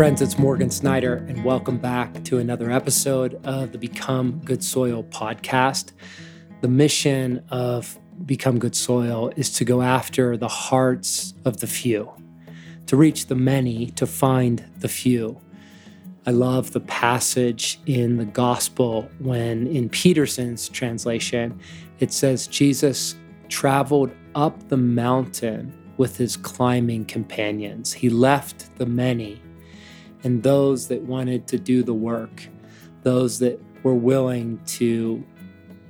Friends, it's Morgan Snyder, and welcome back to another episode of the Become Good Soil podcast. The mission of Become Good Soil is to go after the hearts of the few, to reach the many, to find the few. I love the passage in the gospel when, in Peterson's translation, it says Jesus traveled up the mountain with his climbing companions. He left the many and those that wanted to do the work, those that were willing to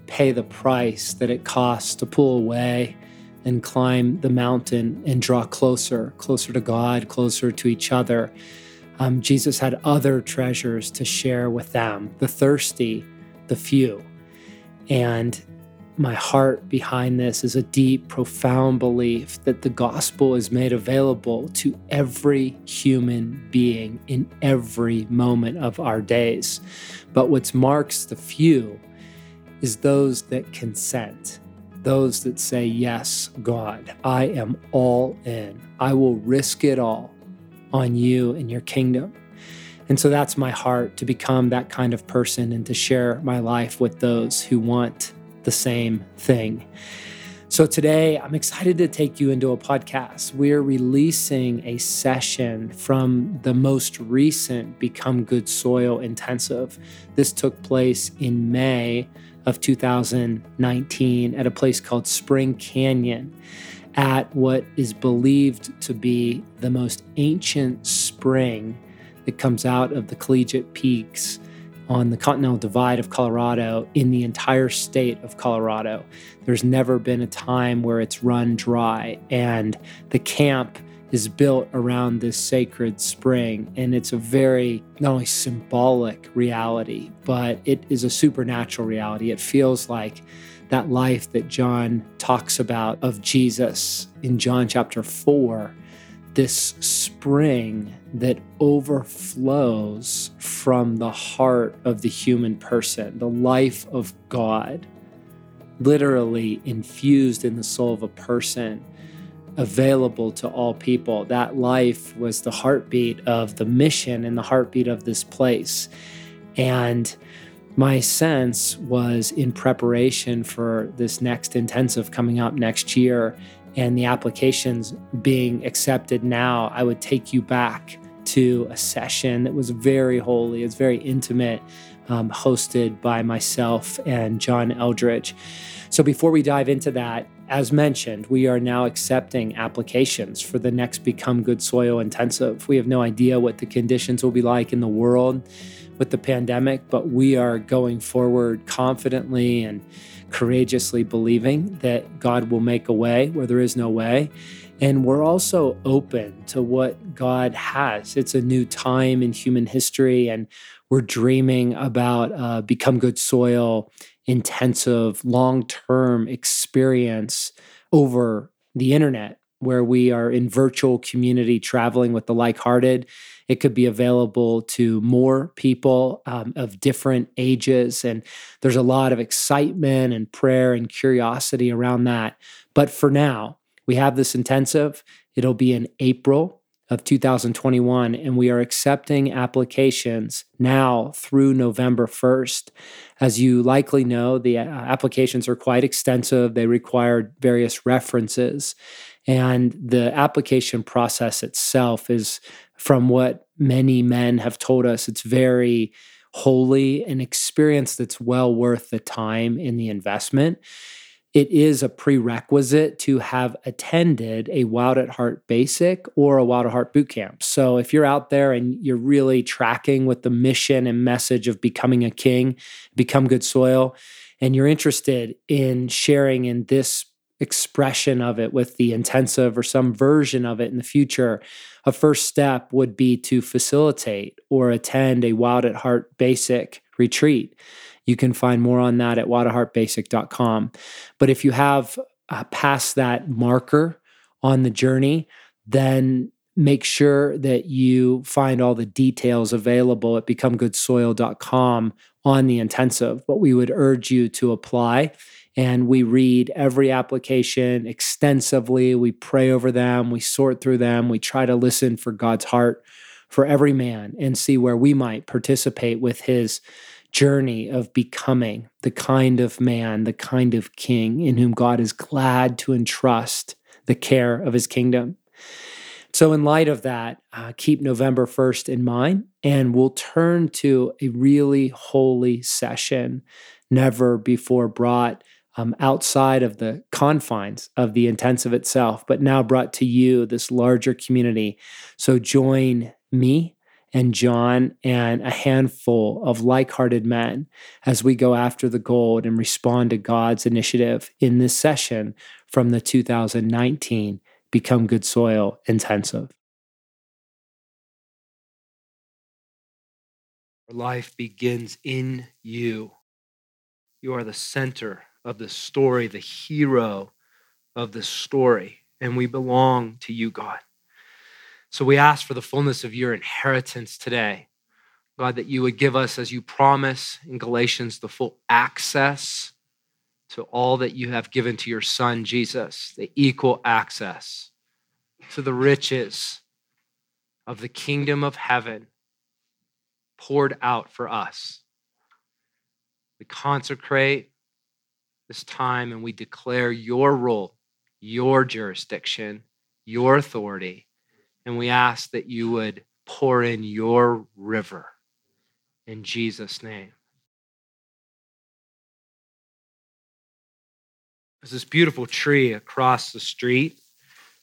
pay the price that it costs to pull away and climb the mountain and draw closer, closer to God, closer to each other. Um, Jesus had other treasures to share with them the thirsty, the few. And my heart behind this is a deep, profound belief that the gospel is made available to every human being in every moment of our days. But what marks the few is those that consent, those that say, Yes, God, I am all in. I will risk it all on you and your kingdom. And so that's my heart to become that kind of person and to share my life with those who want the same thing. So today, I'm excited to take you into a podcast. We're releasing a session from the most recent Become Good Soil Intensive. This took place in May of 2019 at a place called Spring Canyon at what is believed to be the most ancient spring that comes out of the Collegiate Peaks on the Continental Divide of Colorado in the entire state of Colorado. There's never been a time where it's run dry, and the camp is built around this sacred spring. And it's a very, not only symbolic reality, but it is a supernatural reality. It feels like that life that John talks about of Jesus in John chapter 4 this spring that overflows from the heart of the human person, the life of God, literally infused in the soul of a person, available to all people. That life was the heartbeat of the mission and the heartbeat of this place. And my sense was in preparation for this next intensive coming up next year and the applications being accepted now, I would take you back to a session that was very holy, it's very intimate, um, hosted by myself and John Eldredge. So before we dive into that, as mentioned, we are now accepting applications for the next Become Good Soil Intensive. We have no idea what the conditions will be like in the world with the pandemic, but we are going forward confidently and courageously believing that God will make a way where there is no way. And we're also open to what God has. It's a new time in human history, and we're dreaming about uh, become good soil, intensive, long term experience over the internet, where we are in virtual community traveling with the like hearted it could be available to more people um, of different ages. And there's a lot of excitement and prayer and curiosity around that. But for now, we have this intensive. It'll be in April of 2021, and we are accepting applications now through November 1st. As you likely know, the uh, applications are quite extensive, they require various references. And the application process itself is from what many men have told us, it's very holy, an experience that's well worth the time in the investment. It is a prerequisite to have attended a Wild at Heart Basic or a Wild at Heart Boot Camp. So if you're out there and you're really tracking with the mission and message of becoming a king, become good soil, and you're interested in sharing in this expression of it with the intensive or some version of it in the future, a first step would be to facilitate or attend a Wild at Heart Basic retreat. You can find more on that at wildatheartbasic.com. But if you have uh, passed that marker on the journey, then make sure that you find all the details available at becomegoodsoil.com on the intensive. But we would urge you to apply and we read every application extensively. We pray over them, we sort through them, we try to listen for God's heart for every man and see where we might participate with his journey of becoming the kind of man, the kind of king in whom God is glad to entrust the care of his kingdom. So, in light of that, uh, keep November 1st in mind, and we'll turn to a really holy session, never before brought um, outside of the confines of the intensive itself, but now brought to you, this larger community. So, join me and John and a handful of like hearted men as we go after the gold and respond to God's initiative in this session from the 2019 Become Good Soil Intensive. Life begins in you. You are the center of the story, the hero of the story, and we belong to you, God. So we ask for the fullness of your inheritance today. God, that you would give us, as you promise in Galatians, the full access to all that you have given to your Son, Jesus, the equal access to the riches of the kingdom of heaven poured out for us. We consecrate this time and we declare your role, your jurisdiction, your authority and we ask that you would pour in your river in Jesus' name. There's this beautiful tree across the street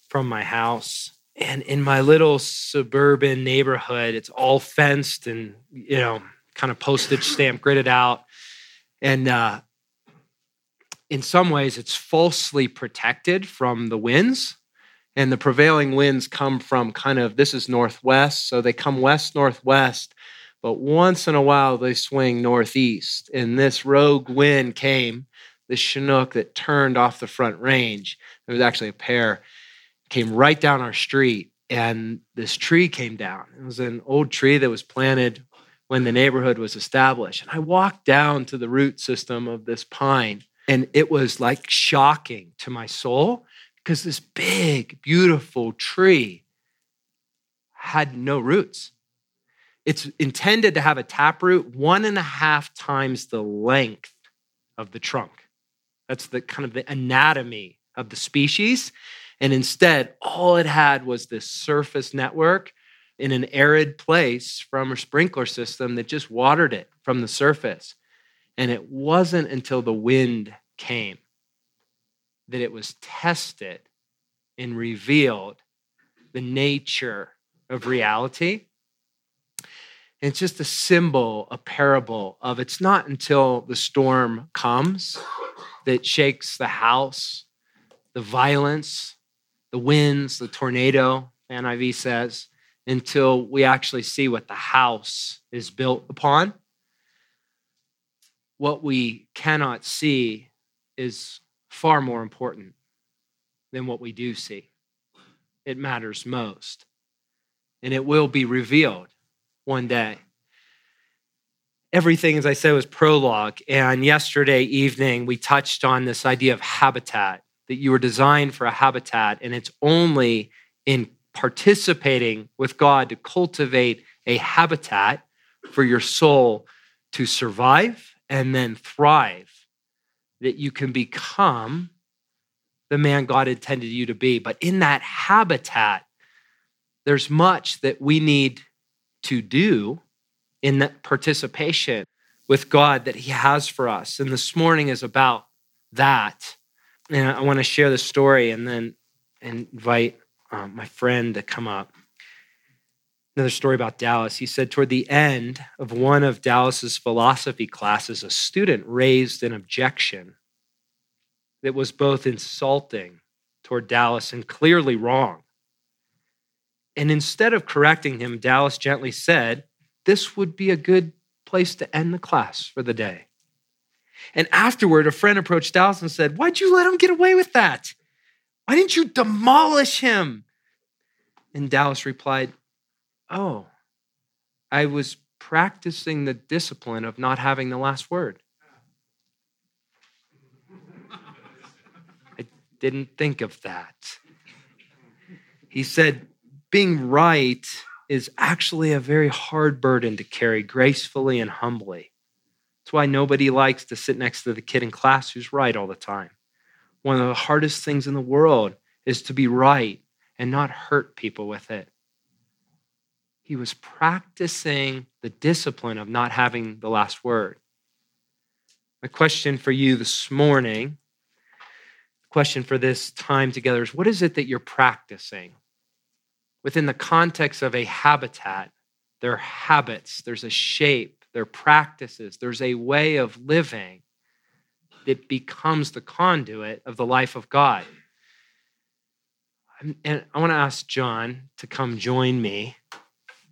from my house. And in my little suburban neighborhood, it's all fenced and, you know, kind of postage stamp gridded out. And uh, in some ways, it's falsely protected from the winds and the prevailing winds come from kind of this is northwest, so they come west northwest, but once in a while they swing northeast. And this rogue wind came, this Chinook that turned off the front range. There was actually a pair, came right down our street, and this tree came down. It was an old tree that was planted when the neighborhood was established. And I walked down to the root system of this pine, and it was like shocking to my soul because this big, beautiful tree had no roots. It's intended to have a taproot one and a half times the length of the trunk. That's the kind of the anatomy of the species. And instead, all it had was this surface network in an arid place from a sprinkler system that just watered it from the surface. And it wasn't until the wind came that it was tested and revealed the nature of reality. And it's just a symbol, a parable of it's not until the storm comes that shakes the house, the violence, the winds, the tornado, NIV says, until we actually see what the house is built upon. What we cannot see is far more important than what we do see. It matters most. And it will be revealed one day. Everything, as I said, was prologue. And yesterday evening, we touched on this idea of habitat, that you were designed for a habitat, and it's only in participating with God to cultivate a habitat for your soul to survive and then thrive that you can become the man God intended you to be. But in that habitat, there's much that we need to do in that participation with God that He has for us. And this morning is about that. And I want to share the story and then invite um, my friend to come up. Another story about Dallas. He said, toward the end of one of Dallas's philosophy classes, a student raised an objection that was both insulting toward Dallas and clearly wrong. And instead of correcting him, Dallas gently said, This would be a good place to end the class for the day. And afterward, a friend approached Dallas and said, Why'd you let him get away with that? Why didn't you demolish him? And Dallas replied, Oh, I was practicing the discipline of not having the last word. I didn't think of that. He said, being right is actually a very hard burden to carry gracefully and humbly. That's why nobody likes to sit next to the kid in class who's right all the time. One of the hardest things in the world is to be right and not hurt people with it. He was practicing the discipline of not having the last word. My question for you this morning, question for this time together is what is it that you're practicing? Within the context of a habitat, there are habits, there's a shape, there are practices, there's a way of living that becomes the conduit of the life of God. And I want to ask John to come join me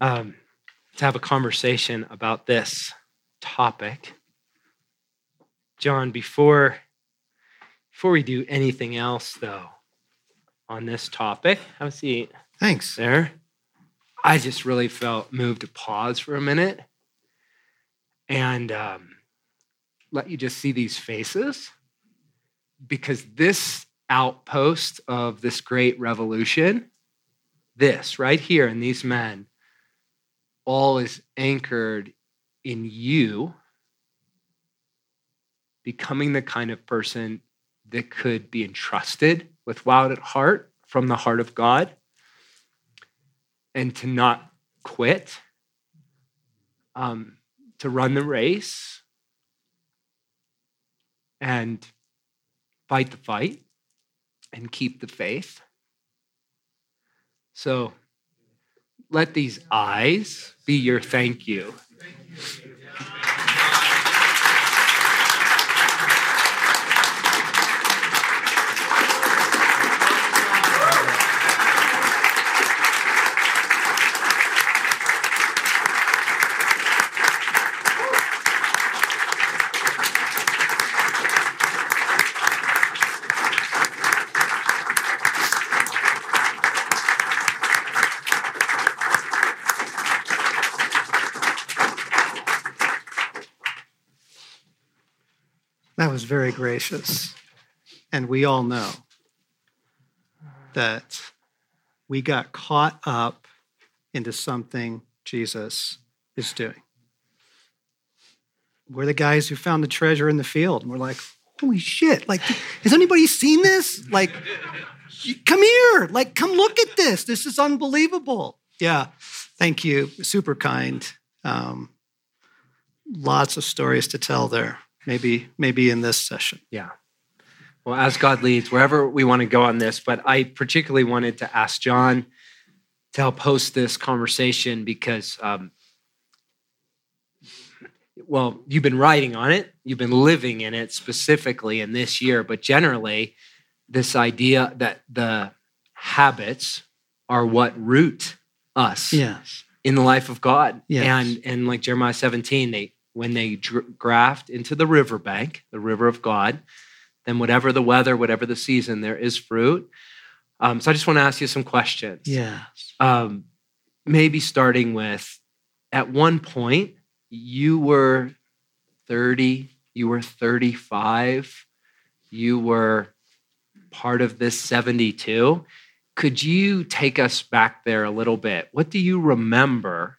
um, to have a conversation about this topic. John, before, before we do anything else, though, on this topic, have a seat. Thanks. There. I just really felt moved to pause for a minute and um, let you just see these faces because this outpost of this great revolution, this right here in these men, all is anchored in you becoming the kind of person that could be entrusted with wild at heart from the heart of God and to not quit, um, to run the race and fight the fight and keep the faith. So let these eyes be your thank you. That was very gracious. And we all know that we got caught up into something Jesus is doing. We're the guys who found the treasure in the field, and we're like, holy shit, like, has anybody seen this? Like, come here, like, come look at this. This is unbelievable. Yeah, thank you. Super kind. Um, lots of stories to tell there maybe maybe in this session. Yeah. Well, as God leads, wherever we want to go on this, but I particularly wanted to ask John to help host this conversation because, um, well, you've been writing on it, you've been living in it specifically in this year, but generally, this idea that the habits are what root us yes. in the life of God. Yes. And and like Jeremiah 17, they when they graft into the riverbank, the river of God, then whatever the weather, whatever the season, there is fruit. Um, so I just want to ask you some questions. Yes. Um, maybe starting with at one point, you were 30, you were 35, you were part of this 72. Could you take us back there a little bit? What do you remember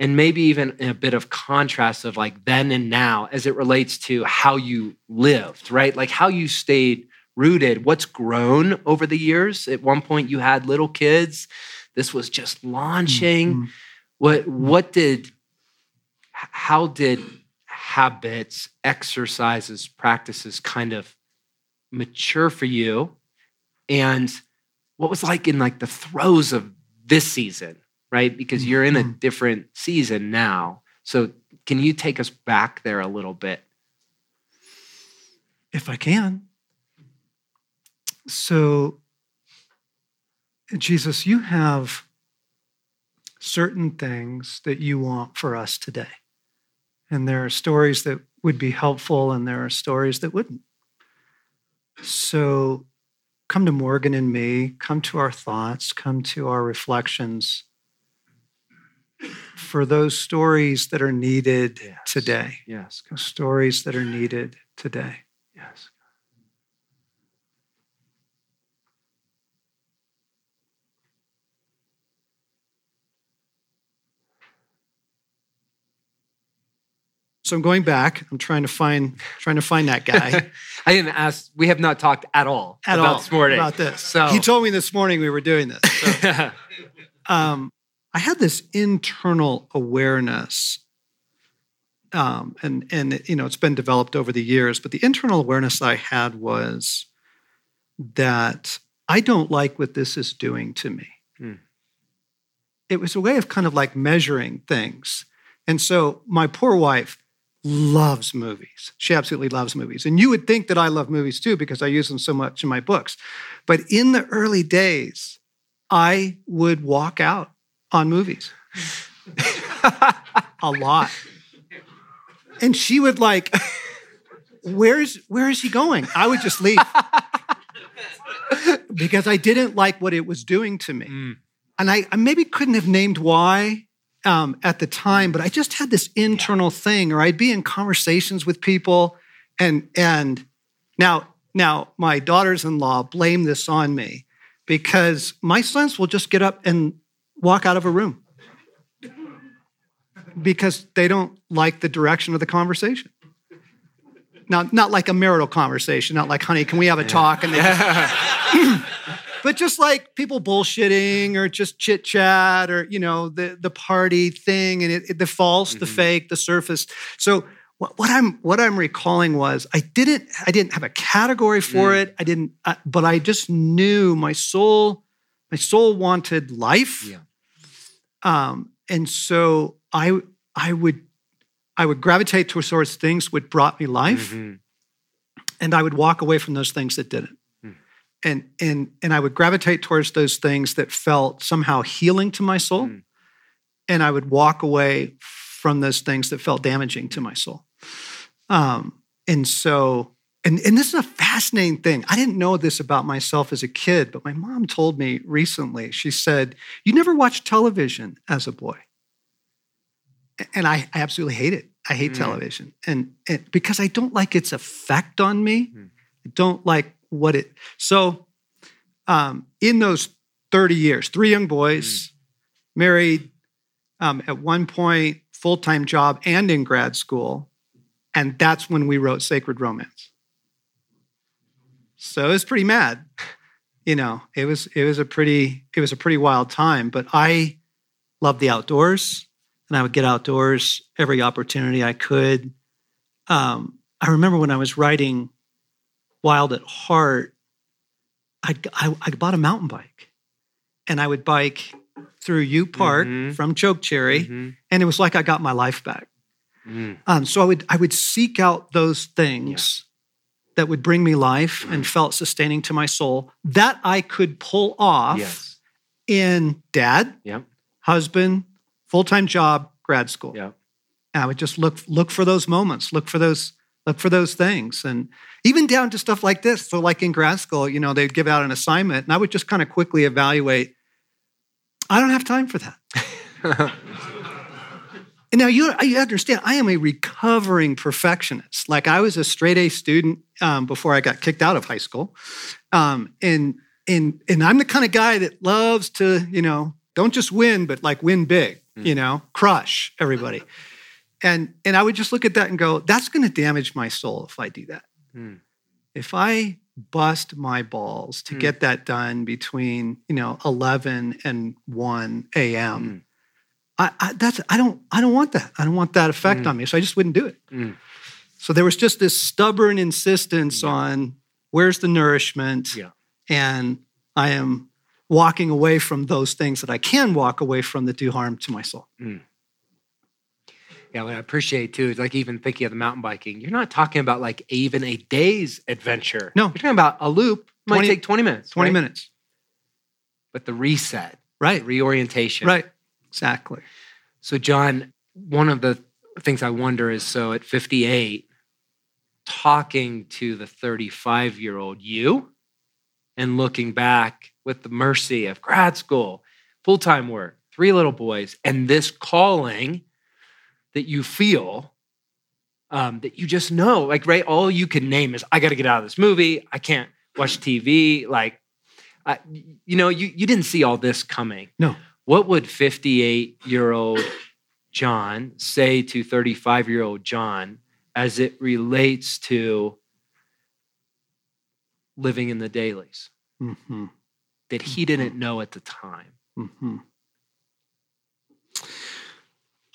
and maybe even a bit of contrast of like then and now as it relates to how you lived, right? Like how you stayed rooted, what's grown over the years. At one point you had little kids. This was just launching. Mm-hmm. What what did how did habits, exercises, practices kind of mature for you? And what was like in like the throes of this season? Right? Because you're in a mm-hmm. different season now. So, can you take us back there a little bit? If I can. So, Jesus, you have certain things that you want for us today. And there are stories that would be helpful, and there are stories that wouldn't. So, come to Morgan and me, come to our thoughts, come to our reflections for those stories that are needed yes. today. Yes. God. Stories that are needed today. Yes. So I'm going back. I'm trying to find trying to find that guy. I didn't ask. We have not talked at all at about all this morning. about this. So he told me this morning we were doing this. So. um, I had this internal awareness, um, and and you know it's been developed over the years. But the internal awareness I had was that I don't like what this is doing to me. Hmm. It was a way of kind of like measuring things, and so my poor wife loves movies. She absolutely loves movies. And you would think that I love movies too because I use them so much in my books. But in the early days, I would walk out on movies a lot. And she would like, where's where is he going? I would just leave. because I didn't like what it was doing to me. Mm. And I, I maybe couldn't have named why um, at the time, but I just had this internal thing, or I'd be in conversations with people, and and now now my daughters-in-law blame this on me because my sons will just get up and walk out of a room because they don't like the direction of the conversation. Now, not like a marital conversation, not like, honey, can we have a talk? And they just, but just like people bullshitting or just chit chat or you know the the party thing and it, it- the false, the Mhm. fake, the surface. So what, what I'm what I'm recalling was I didn't I didn't have a category for Mm. it. I didn't, uh, but I just knew my soul my soul wanted life. Yeah. Um, and so I I would I would gravitate towards things which brought me life Mhm. and I would walk away from those things that didn't. Hmm. And and and I would gravitate towards those things that felt somehow healing to my soul. Hmm. And I would walk away from those things that felt damaging to my soul. Um, and so, and, and this is a fascinating thing. I didn't know this about myself as a kid, but my mom told me recently, she said, You never watched television as a boy. And I, I absolutely hate it. I hate Mm. television. And, and because I don't like its effect on me. Mm. I don't like what it so um, in those 30 years, three young boys, married um, at one point, full-time job and in grad school. And that's when we wrote Sacred Romance. So it was pretty mad. You know, it was it was a pretty it was a pretty wild time. But I loved the outdoors, and I would get outdoors every opportunity I could. Um, I remember when I was writing Wild at Heart, I, I, I bought a mountain bike, and I would bike through U Park Mhm. from Chokecherry, Mhm. and it was like I got my life back. Mm. Um, so I would I would seek out those things that would bring me life and felt sustaining to my soul that I could pull off Yes. in dad, Yep. husband, full time job, grad school. Yep. And I would just look look for those moments, look for those look for those things, and even down to stuff like this. So, like in grad school, you know, they'd give out an assignment, and I would just kind of quickly evaluate. I don't have time for that. And now you, you understand, I am a recovering perfectionist. Like I was a straight A student um, before I got kicked out of high school, um, and and and I'm the kind of guy that loves to, you know, don't just win, but like win big, you know, crush everybody. And and I would just look at that and go, that's going to damage my soul if I do that. Hmm. If I bust my balls to Hmm. get that done between you know 11 and 1 a.m. Mm. I, I that's I don't I don't want that. I don't want that effect Mm. on me. So I just wouldn't do it. Mm. So there was just this stubborn insistence Yeah. on where's the nourishment, Yeah. and I am walking away from those things that I can walk away from that do harm to my soul. Yeah, what I appreciate too is like even thinking of the mountain biking. You're not talking about like even a day's adventure. No. you're talking about a loop. Might 20 take 20 minutes. Twenty right? minutes, But the reset, right? reorientation. Right, exactly. So, John, one of the things I wonder is so at 58, talking to the 35 year old you and looking back with the mercy of grad school, full time work, three little boys, and this calling that you feel. Um, that you just know, like, right? All you can name is, I got to get out of this movie. I can't watch TV. Like, I, you know, you, you didn't see all this coming. No. What would 58 year old John say to 35 year old John as it relates to living in the dailies Mm-hmm. that he didn't know at the time? Mm-hmm.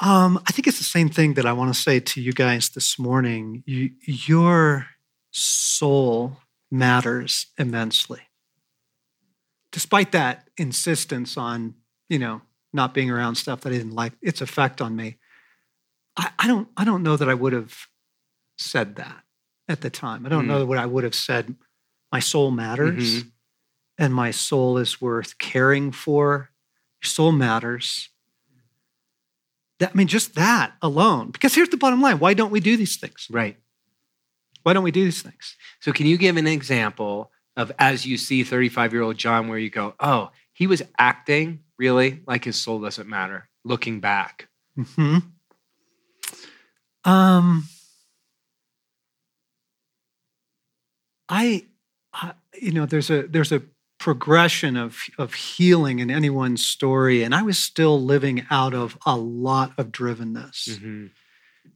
Um, I think it's the same thing that I want to say to you guys this morning. You, your soul matters immensely. Despite that insistence on, you know, not being around stuff that I didn't like, its effect on me, I, I don't I don't know that I would have said that at the time. I don't Mm. know what I would have said. My soul matters Mhm. and my soul is worth caring for. Your soul matters. That, I mean, just that alone. Because here's the bottom line why don't we do these things? Right. Why don't we do these things? So, can you give an example of as you see 35 year old John where you go, oh, he was acting really like his soul doesn't matter, looking back? hmm Um, I, I, you know, there's a there's a progression of of healing in anyone's story, and I was still living out of a lot of drivenness, Mhm.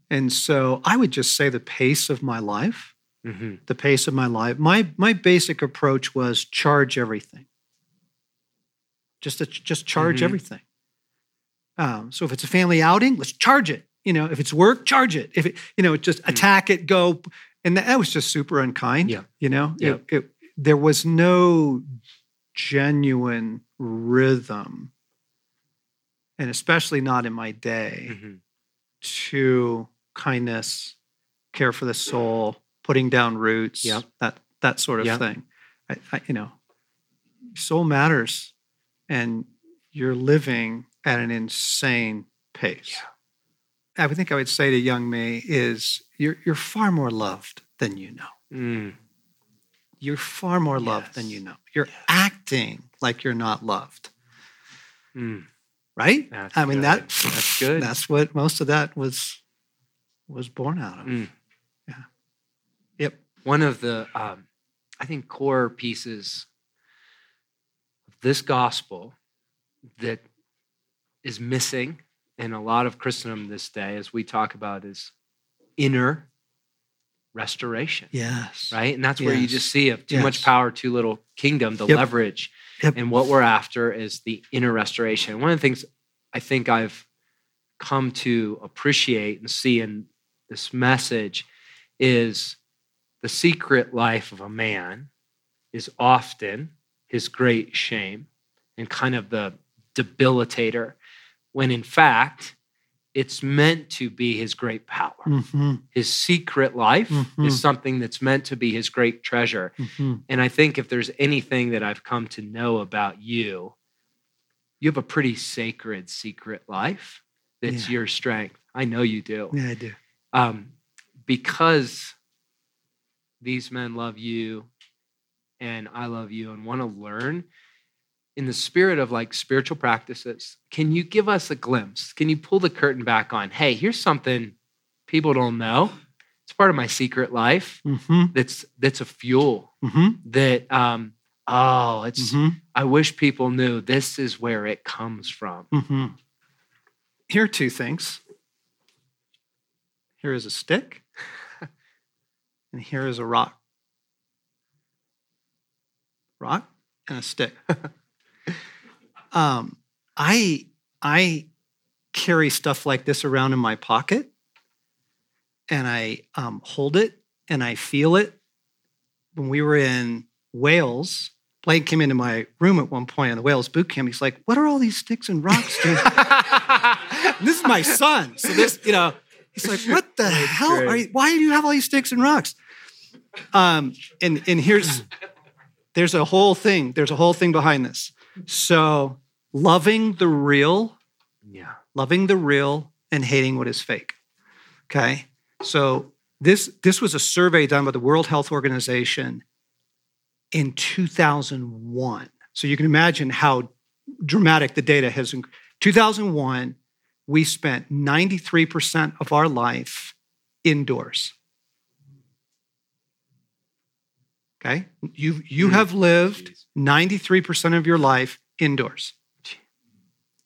and so I would just say the pace of my life, Mhm. the pace of my life. My my basic approach was charge everything. Just to, just charge Mhm. everything. Um, so if it's a family outing, let's charge it. You know, if it's work, charge it. If it, you know, just attack it, go. And that, that was just super unkind. Yeah. You know, Yeah. It- it- there was no genuine rhythm, and especially not in my day, Mhm. to kindness, care for the soul, putting down roots, Yeah. that that sort of Yeah. thing. I, I, you know, soul matters, and you're living at an insane pace. I would think I would say to young me is you're you're far more loved than you know. Mm. You're far more loved than you know. You're acting like you're not loved, Mm. right? That's I mean good. that That's good. That's what most of that was was born out of. Mm. Yeah. Yep. One of the, um, I think, core pieces this gospel that is missing in a lot of Christendom this day, as we talk about, is inner restoration. Yes. right? And that's where you just see of too much power, too little kingdom, the Yep. leverage. Yep. And what we're after is the inner restoration. One of the things I think I've come to appreciate and see in this message is the secret life of a man is often his great shame and kind of the debilitator, when in fact, it's meant to be his great power hmm his secret life Mhm. is something that's meant to be his great treasure. hmm And I think if there's anything that I've come to know about you, you have a pretty sacred secret life that's Yeah. your strength. I know you do. Yeah, I do. Um, because these men love you and I love you and want to learn in the spirit of like spiritual practices, can you give us a glimpse? Can you pull the curtain back on? Hey, here's something people don't know. It's part of my secret life. hmm That's that's a fuel hmm that um oh, it's mm-hmm. I wish people knew this is where it comes from. hmm Here are two things. Here is a stick, and here is a rock. Rock and a stick. um, I I carry stuff like this around in my pocket, and I um, hold it and I feel it. When we were in Wales, Blake came into my room at one point in the Wales boot camp. He's like, "What are all these sticks and rocks doing?" And this is my son. So this, you know, he's like, "What the hell? Are you, why do you have all these sticks and rocks?" Um, and and here's there's a whole thing. There's a whole thing behind this. So loving the real, yeah. loving the real, and hating what is fake. Okay. So this this was a survey done by the World Health Organization in 2001. So you can imagine how dramatic the data has. 2001, we spent 93% of our life indoors. Okay? You you Mm. have lived Jeez. 93% of your life indoors.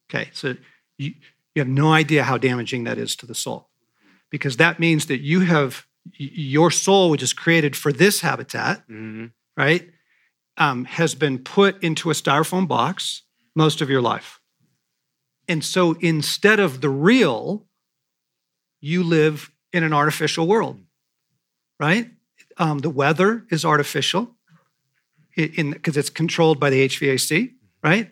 Okay, so you You have no idea how damaging that is to the soul because that means that you have your soul, which is created for this habitat, mm-hmm. right, um, has been put into a styrofoam box most of your life. And so instead of the real, you live in an artificial world, right? Um, the weather is artificial because it's controlled by the HVAC, right?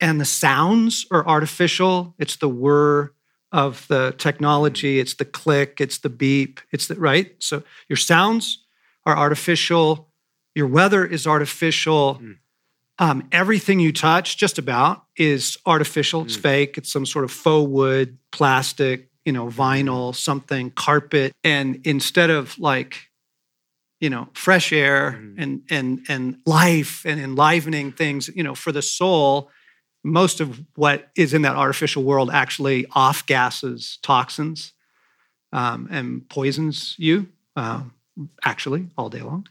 And the sounds are artificial. It's the whir of the technology, it's the click, it's the beep, it's the right. So your sounds are artificial, your weather is artificial. Mm. Um, everything you touch, just about, is artificial. It's mm. fake. It's some sort of faux wood, plastic, you know, vinyl, something, carpet. And instead of like you know fresh air mm-hmm. and and and life and enlivening things you know for the soul most of what is in that artificial world actually off gases toxins um, and poisons you um, actually all day long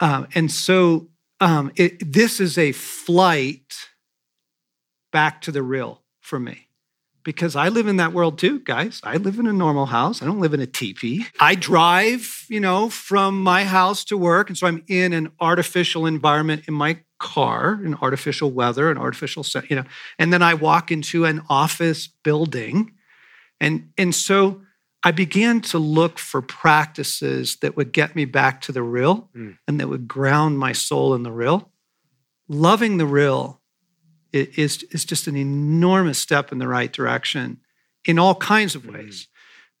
um, and so um, it, this is a flight back to the real for me because I live in that world too, guys. I live in a normal house. I don't live in a teepee. I drive, you know, from my house to work. And so I'm in an artificial environment in my car, in artificial weather, an artificial, you know, and then I walk into an office building. And, and so I began to look for practices that would get me back to the real mm. and that would ground my soul in the real. Loving the real is, is just an enormous step in the right direction in all kinds of ways,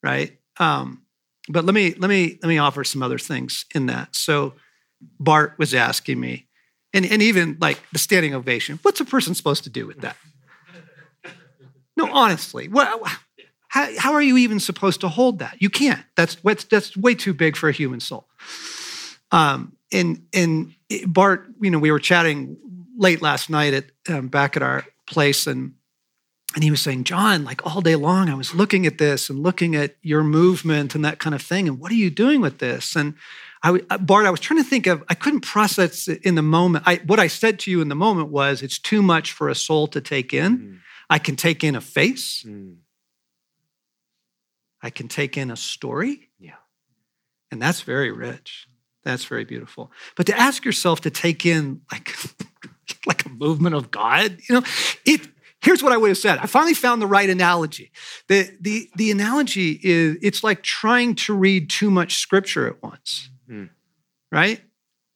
mm-hmm. right? Um, but let me let me let me offer some other things in that. So Bart was asking me, and, and even like the standing ovation, what's a person supposed to do with that? No, honestly, what, how, how are you even supposed to hold that? You can't. That's that's way too big for a human soul. Um, and and Bart, you know, we were chatting late last night at um, back at our place and and he was saying john like all day long i was looking at this and looking at your movement and that kind of thing and what are you doing with this? And I, uh, bart i was trying to think of i couldn't process it in the moment. I, what i said to you in the moment was it's too much for a soul to take in. Mm. i can take in a face. Mm. i can take in a story. Yeah. And that's very rich. That's very beautiful. But to ask yourself to take in like like a movement of God. You know, it. Here's what I would have said. I finally found the right analogy. The, the, the analogy is it's like trying to read too much scripture at once, mm. right?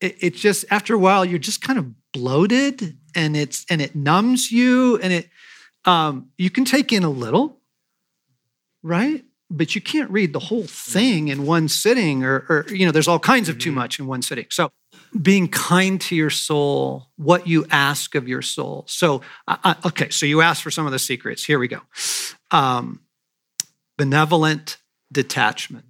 It, it just, after a while, you're just kind of bloated and it's, and it numbs you and it, um, you can take in a little, right? But you can't read the whole thing in one sitting or, or you know, there's all kinds of too hmm. much in one sitting. So being kind to your soul, what you ask of your soul. So, uh, okay, so you ask for some of the secrets. Here we go. Um, benevolent detachment.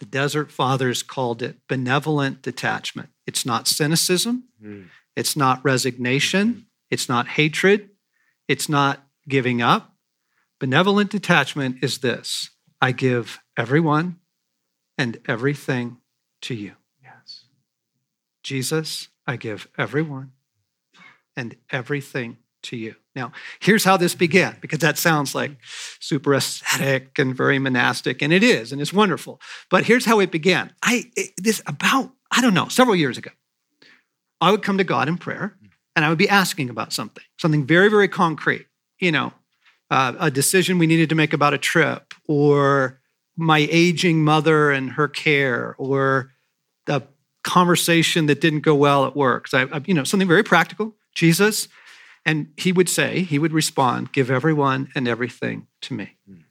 The Desert Fathers called it benevolent detachment. It's not cynicism, mm. it's not resignation, mm-hmm. it's not hatred, it's not giving up. Benevolent detachment is this I give everyone and everything to you. Jesus, I give everyone and everything to you. Now, here's how this began, because that sounds like super ascetic and very monastic, and it is, and it's wonderful. But here's how it began. I this about I don't know several years ago. I would come to God in prayer, and I would be asking about something, something very very concrete. You know, uh, a decision we needed to make about a trip, or my aging mother and her care, or the conversation that didn't go well at work. So I, you know, something very practical. Jesus, and he would say, he would respond, "Give everyone and everything to me." Mm.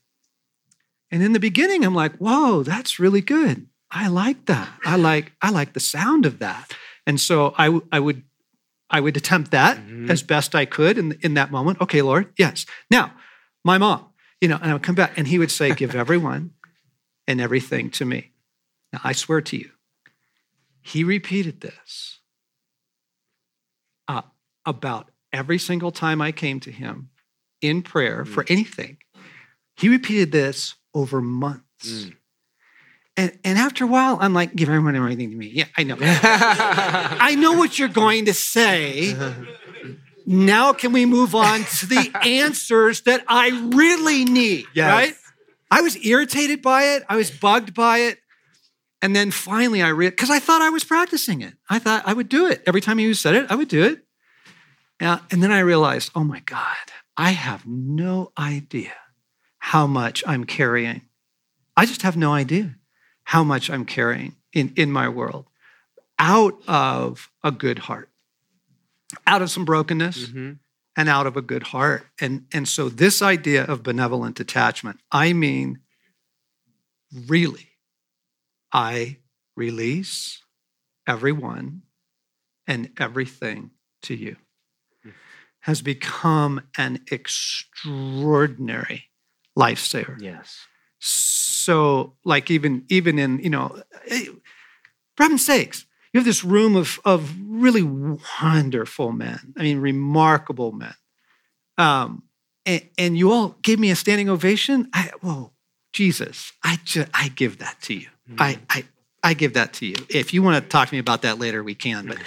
And in the beginning, I'm like, "Whoa, that's really good. I like that. I like I like the sound of that." And so I, I would I would attempt that mm-hmm. as best I could in, in that moment. Okay, Lord, yes. Now, my mom, you know, and I would come back and he would say, Give everyone and everything to me. Now, I swear to you, he repeated this uh, about every single time I came to him in prayer mm. for anything. He repeated this over months. Mm. And, and after a while, I'm like, give everyone everything to me. Yeah, I know. I know what you're going to say. now can we move on to the answers that I really need? Yes. Right? I was irritated by it. I was bugged by it. And then finally I read, because I thought I was practicing it. I thought I would do it. Every time you said it, I would do it. Yeah, and then I realized, oh my God, I have no idea how much I'm carrying. I just have no idea how much I'm carrying in, in my world out of a good heart, out of some brokenness Mm-hmm. and out of a good heart. And, and so, this idea of benevolent detachment, I mean, really, I release everyone and everything to you, has become an extraordinary lifesaver. Yes. So, like, even even in, you know, eh, for heaven's sakes, you have this room of, of really wonderful men. I mean, remarkable men. Um, and, and you all gave me a standing ovation. I, whoa, Jesus, I just, I give that to you. I, I, I give that to you. If you want to talk to me about that later, we can. But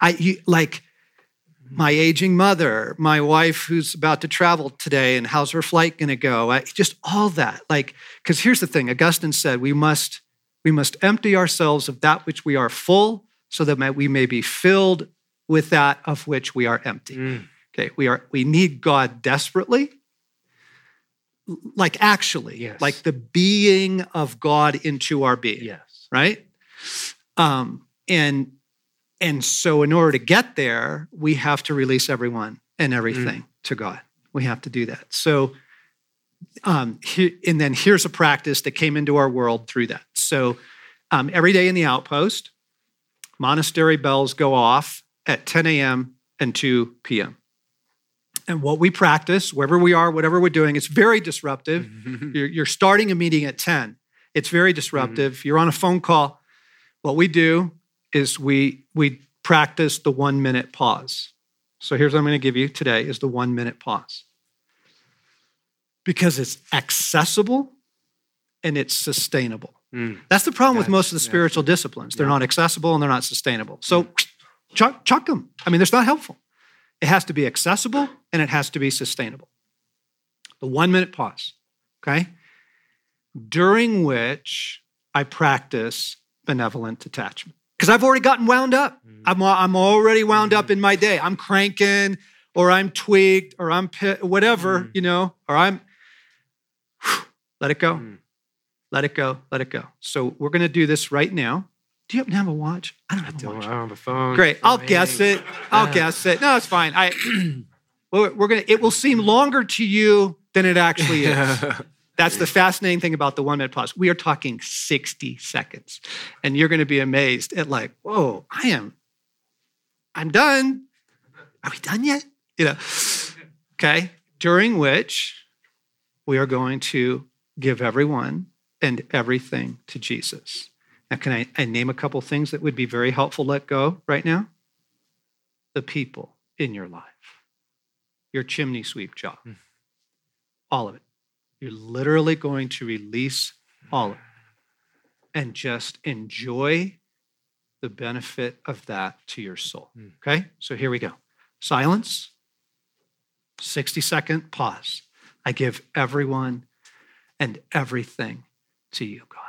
I, you, like, my aging mother, my wife who's about to travel today, and how's her flight going to go? I, just all that, like, because here's the thing: Augustine said we must we must empty ourselves of that which we are full, so that we may be filled with that of which we are empty. Mm. Okay, we are we need God desperately, like actually, Yes. like the being of God into our being Yes. right? Um, and and so in order to get there, we have to release everyone and everything to God. We have to do that. So um, he, and then here's a practice that came into our world through that. So um, every day in the outpost, monastery bells go off at 10 a.m. and 2 p.m. And what we practice, wherever we are, whatever we're doing, it's very disruptive. You're, you're starting a meeting at 10. It's very disruptive. You're on a phone call. What we do is we we practice the one minute pause. So here's what I'm going to give you today is the one minute pause. Because it's accessible and it's sustainable. Mm. That's the problem with most of the yeah. spiritual disciplines. They're Yeah. not accessible and they're not sustainable. So chuck, chuck them. I mean, it's not helpful. It has to be accessible and it has to be sustainable. The one minute pause, okay? During which I practice benevolent detachment. Because I've already gotten wound up. I'm, I'm already wound up in my day. I'm cranking or I'm tweaked or I'm pi- whatever, Mm. you know, or I'm, let it go. Mm. Let it go. Let it go. So we're going to do this right now. Do you happen to have a watch? I don't have a Don't watch. I don't have a phone. Great. I'll guess it. I'll Yeah. guess it. No, it's fine. I we're, we're gonna. It will seem longer to you than it actually is. That's the fascinating thing about the one minute pause. We are talking 60 seconds. And you're going to be amazed at like, whoa, I am, I'm done. Are we done yet? You know, okay. During which we are going to give everyone and everything to Jesus. Now, can I, I name a couple things that would be very helpful let go right now? The people in your life, your chimney sweep job, all of it. You're literally going to release all of it and just enjoy the benefit of that to your soul. Mm. Okay? So here we go. Silence, 60 second pause. I give everyone and everything to you, God.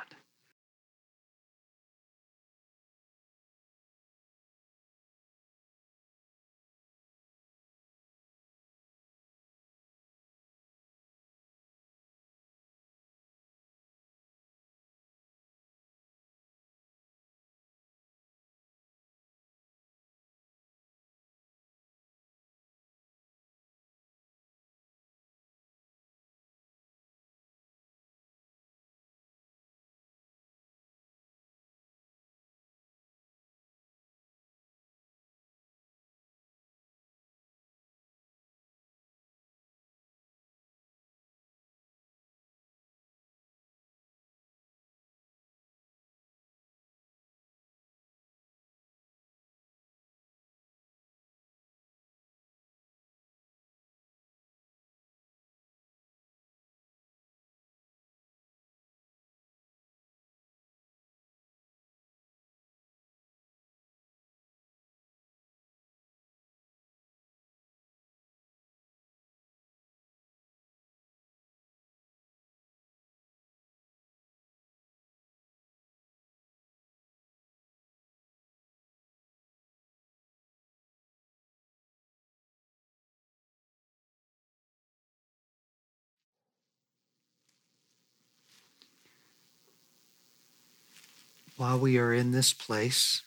While we are in this place,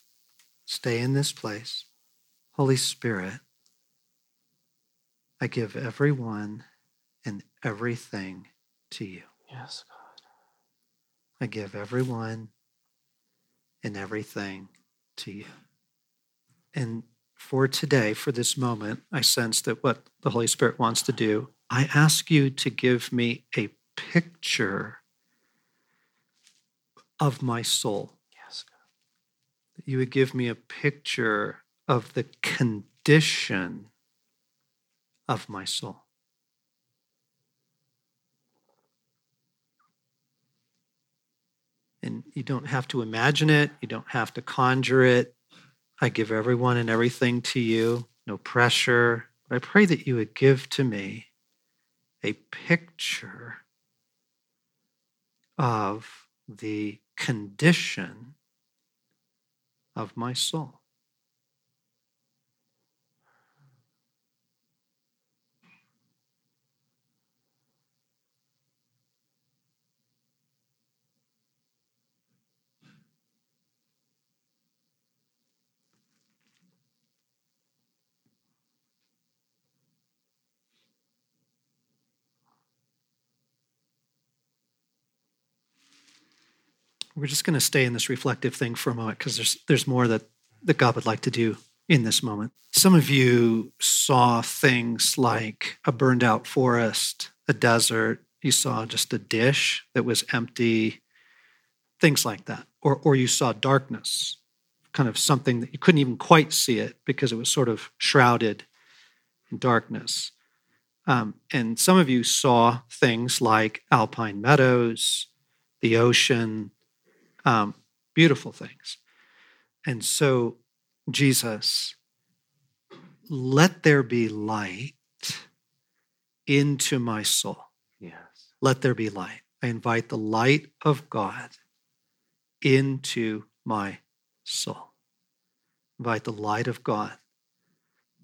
stay in this place. Holy Spirit, I give everyone and everything to you. Yes, God. I give everyone and everything to you. And for today, for this moment, I sense that what the Holy Spirit wants to do, I ask you to give me a picture of my soul. You would give me a picture of the condition of my soul. And you don't have to imagine it, you don't have to conjure it. I give everyone and everything to you, no pressure. But I pray that you would give to me a picture of the condition of my soul. We're just going to stay in this reflective thing for a moment because there's there's more that that God would like to do in this moment. Some of you saw things like a burned out forest, a desert. You saw just a dish that was empty, things like that, or or you saw darkness, kind of something that you couldn't even quite see it because it was sort of shrouded in darkness. Um, and some of you saw things like alpine meadows, the ocean, um, beautiful things. And so, Jesus, let there be light into my soul. Yes. Let there be light. I invite the light of God into my soul. Invite the light of God.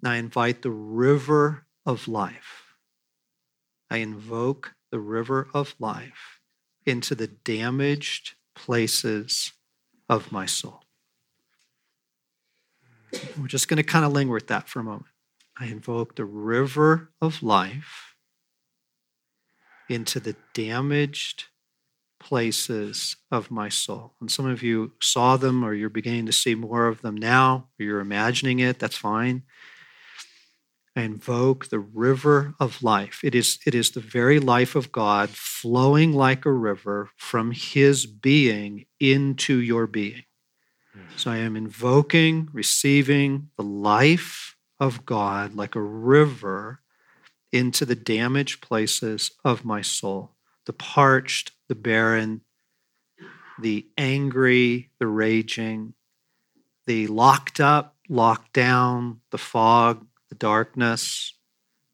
I invite the river of life. I invoke the river of life into the damaged places of my soul. We're just going to kind of linger with that for a moment. I invoke the river of life into the damaged places of my soul. And some of you saw them, or you're beginning to see more of them now, or you're imagining it, that's fine. I invoke the river of life. It is, it is the very life of God flowing like a river from his being into your being. So I am invoking, receiving the life of God like a river into the damaged places of my soul the parched, the barren, the angry, the raging, the locked up, locked down, the fog, the darkness.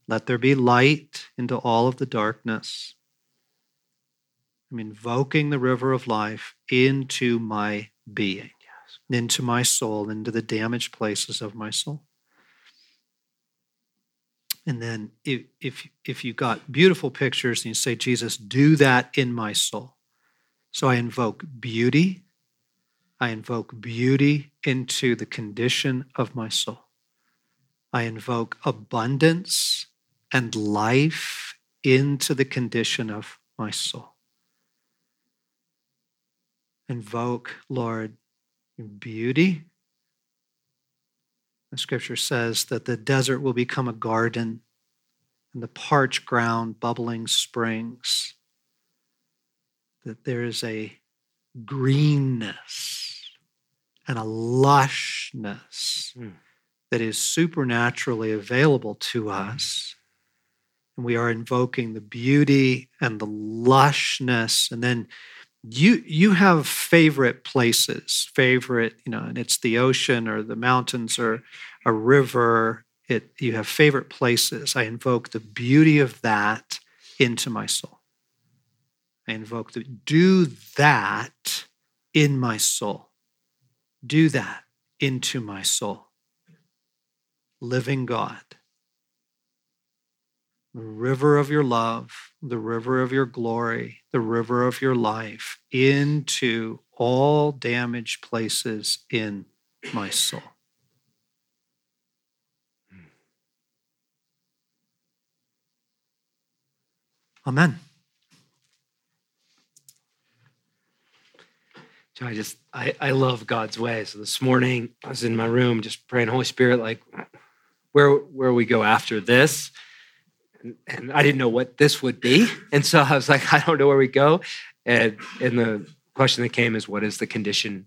Let there be light into all of the darkness. I'm invoking the river of life into my being, into my soul, into the damaged places of my soul. And then if, if, if you got beautiful pictures and you say, Jesus, do that in my soul. So I invoke beauty. I invoke beauty into the condition of my soul. I invoke abundance and life into the condition of my soul. Invoke, Lord, beauty. The scripture says that the desert will become a garden and the parched ground bubbling springs. That there is a greenness and a lushness. Mm that is supernaturally available to us. And we are invoking the beauty and the lushness. And then you you have favorite places, favorite, you know, and it's the ocean or the mountains or a river. It you have favorite places. I invoke the beauty of that into my soul. I invoke the do that in my soul. Do that into my soul living God. the river of your love, the river of your glory, the river of your life into all damaged places in my soul. Amen. So I just I, I love God's way. So this morning I was in my room just praying, Holy Spirit, like where where we go after this. And, and I didn't know what this would be. And so I was like, I don't know where we go. And and the question that came is what is the condition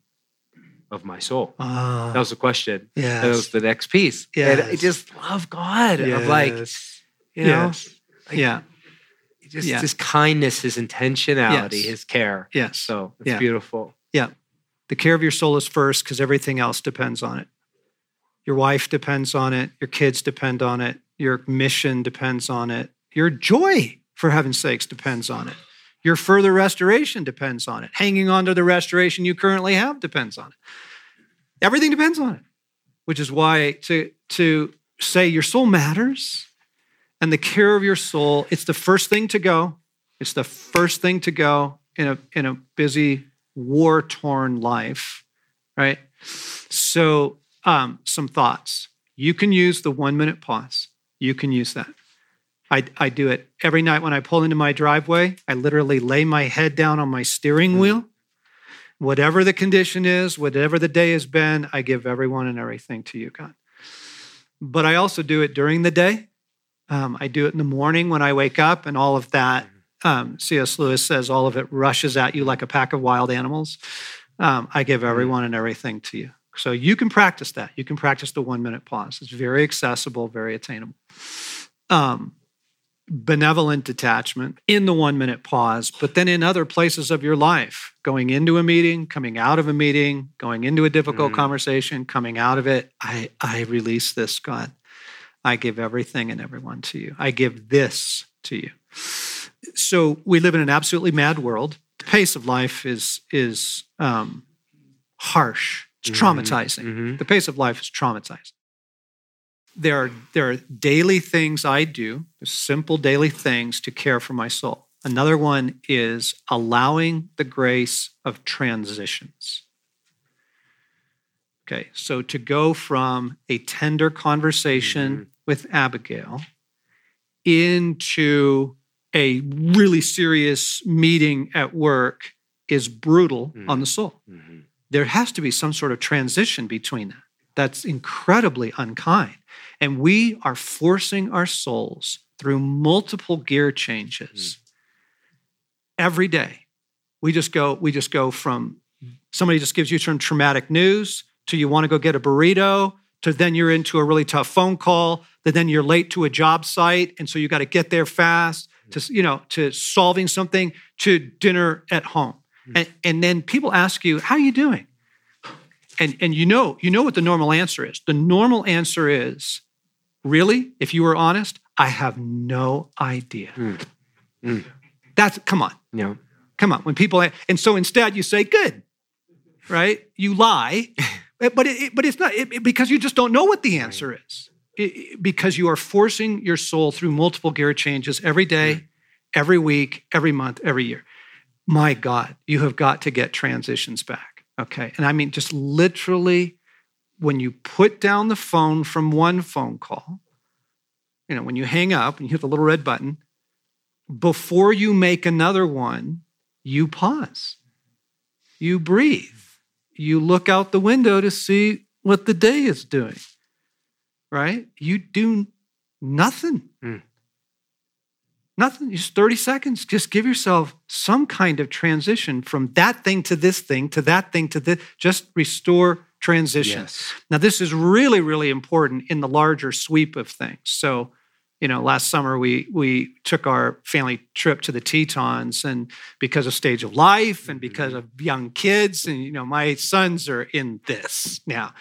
of my soul? Uh, That was the question. yeah That was the next piece. And I just love God. Of like, Yes. you know, Yes. like, yeah. just Yeah. his kindness, his intentionality, Yes. his care. Yes. So it's beautiful. Yeah. The care of your soul is first because everything else depends on it. Your wife depends on it. Your kids depend on it. Your mission depends on it. Your joy, for heaven's sakes, depends on it. Your further restoration depends on it. Hanging on to the restoration you currently have depends on it. Everything depends on it, which is why to, to say your soul matters and the care of your soul, it's the first thing to go. It's the first thing to go in a, in a busy, war torn life, right? So, um, some thoughts. You can use the one minute pause. You can use that. I, I do it every night when I pull into my driveway. I literally lay my head down on my steering wheel. Whatever the condition is, whatever the day has been, I give everyone and everything to you, God. But I also do it during the day. Um, I do it in the morning when I wake up, and all of that um, C.S. Lewis says all of it rushes at you like a pack of wild animals. Um, I give everyone and everything to you. So you can practice that. You can practice the one minute pause. It's very accessible, very attainable. Um, benevolent detachment in the one minute pause, but then in other places of your life, going into a meeting, coming out of a meeting, going into a difficult Mm. conversation, coming out of it. I, I release this, God. I give everything and everyone to you. I give this to you. So we live in an absolutely mad world. The pace of life is is um, harsh. It's Mhm, traumatizing. mhm. The pace of life is traumatizing. There are there are daily things I do, simple daily things to care for my soul. Another one is allowing the grace of transitions. Okay, so to go from a tender conversation with Abigail into a really serious meeting at work is brutal on the soul. Mhm. There has to be some sort of transition between that. That's incredibly unkind. And we are forcing our souls through multiple gear changes hmm. every day. We just go, we just go from somebody just gives you some traumatic news to you want to go get a burrito to then you're into a really tough phone call that then you're late to a job site and so you got to get there fast hmm. to you know to solving something to dinner at home and, and then people ask you how are you doing and and you know you know what the normal answer is the normal answer is really if you were honest i have no idea Mm. Mm. that's come on Yeah. Come on. When people, and so instead you say, good, right? You lie, but it, but it's not it, because you just don't know what the answer is. It- because you are forcing your soul through multiple gear changes every day, every week, every month, every year. My God, you have got to get transitions back. Okay. And I mean, just literally, when you put down the phone from one phone call, you know, when you hang up and you hit the little red button, before you make another one, you pause. You breathe. You look out the window to see what the day is doing, right? You do nothing. Mm. Nothing, just 30 seconds. Just give yourself some kind of transition from that thing to this thing to that thing to this. Just restore transition. Yes. Now, this is really, really important in the larger sweep of things. So, you know, last summer we we took our family trip to the Tetons, and because of stage of life and because mm-hmm. of young kids, and you know, my sons are in this now.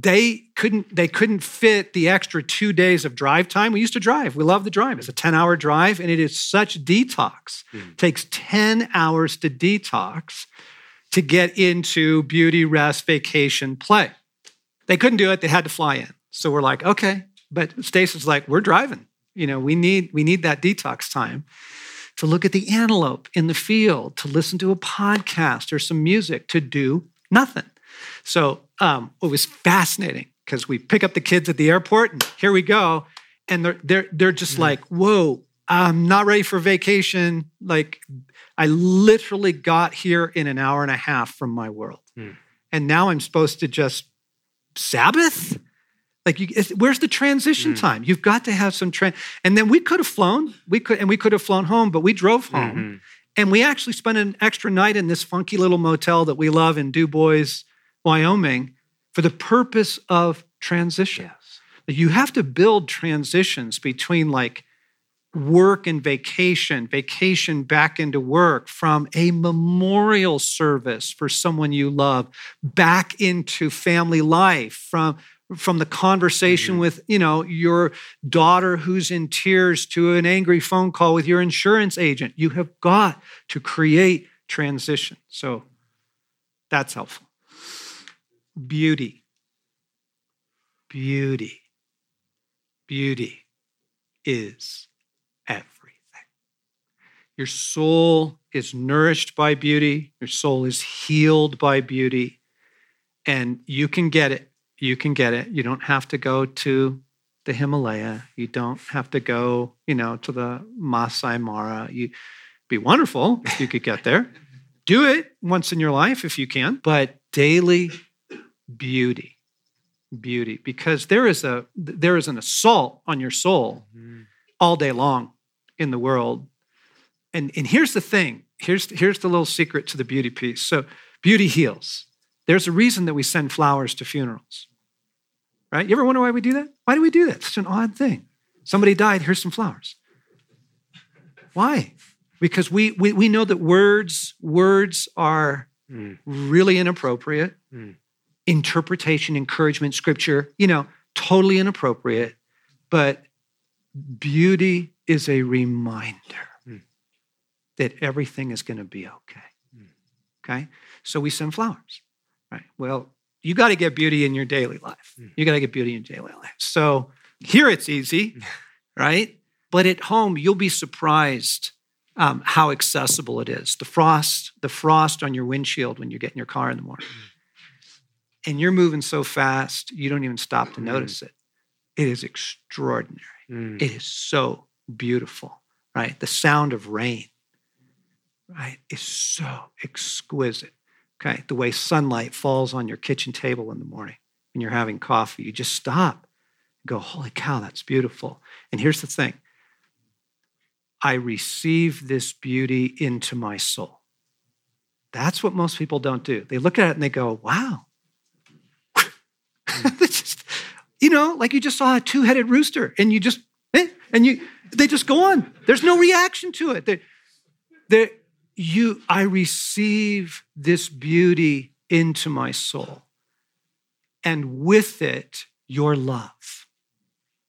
They couldn't they couldn't fit the extra two days of drive time. We used to drive. We love the drive. It's a 10-hour drive, and it is such detox. Mhm. takes 10 hours to detox to get into beauty, rest, vacation, play. They couldn't do it. They had to fly in. So we're like, okay. But Stasi's like, we're driving. You know, we need we need that detox time to look at the antelope in the field, to listen to a podcast or some music, to do nothing. So um, it was fascinating because we pick up the kids at the airport and here we go. And they're they're they're just like, whoa, I'm not ready for vacation. Like I literally got here in an hour and a half from my world. Mm. And now I'm supposed to just Sabbath? Like, you, where's the transition mm. time? You've got to have some trend. And then we could have flown, we could, and we could have flown home, but we drove home, mm-hmm. and we actually spent an extra night in this funky little motel that we love in Dubois, Wyoming, for the purpose of transition. Yes. You have to build transitions between like work and vacation, vacation back into work, from a memorial service for someone you love back into family life, from from the conversation mm-hmm. with you know your daughter who's in tears to an angry phone call with your insurance agent you have got to create transition so that's helpful beauty beauty beauty is everything. your soul is nourished by beauty, your soul is healed by beauty, and you can get it. You can get it. You don't have to go to the Himalaya. You don't have to go, you know, to the Masai Mara. You be wonderful if you could get there. Do it once in your life if you can, but daily beauty. Beauty because there is a there is an assault on your soul mm-hmm. all day long in the world and, and here's the thing here's, here's the little secret to the beauty piece. So, beauty heals. There's a reason that we send flowers to funerals, right? You ever wonder why we do that? Why do we do that? Such an odd thing. Somebody died, here's some flowers. Why? Because we, we, we know that words, words are mm. really inappropriate. Mm. Interpretation, encouragement, scripture, you know, totally inappropriate. But beauty is a reminder hmm. that everything is going to be okay. Hmm. Okay? So we send flowers, right? Well, you got to get beauty in your daily life. Hmm. You got to get beauty in your daily life. So here it's easy, right? But at home, you'll be surprised um, how accessible it is. The frost, the frost on your windshield when you get in your car in the morning. And you're moving so fast, you don't even stop to notice it. It is extraordinary. Mm. It is so beautiful, right? The sound of rain right, is so exquisite. Okay, the way sunlight falls on your kitchen table in the morning when you're having coffee, you just stop, and go, holy cow, that's beautiful. And here's the thing I receive this beauty into my soul. That's what most people don't do. They look at it and they go, wow. just, you know, like you just saw a two headed rooster and you just, eh, and you, they just go on. There's no reaction to it. They, they, you i receive this beauty into my soul and with it your love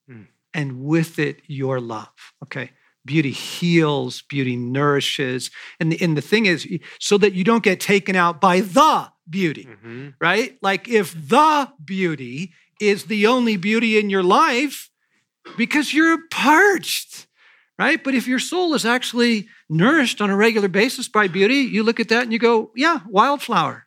mm. and with it your love okay beauty heals beauty nourishes and the, and the thing is so that you don't get taken out by the beauty mm-hmm. right like if the beauty is the only beauty in your life because you're parched right but if your soul is actually nourished on a regular basis by beauty, you look at that and you go, yeah, wildflower.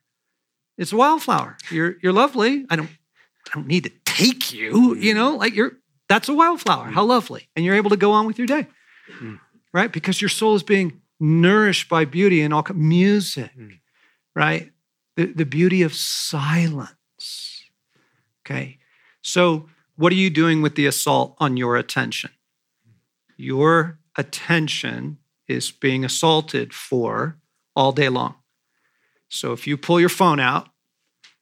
It's a wildflower. You're, you're lovely. I don't, I don't need to take you, you know, like you're, that's a wildflower. How lovely. And you're able to go on with your day, mm. right? Because your soul is being nourished by beauty and all music, mm. right? The, the beauty of silence. Okay. So, what are you doing with the assault on your attention? Your attention is being assaulted for all day long. So if you pull your phone out,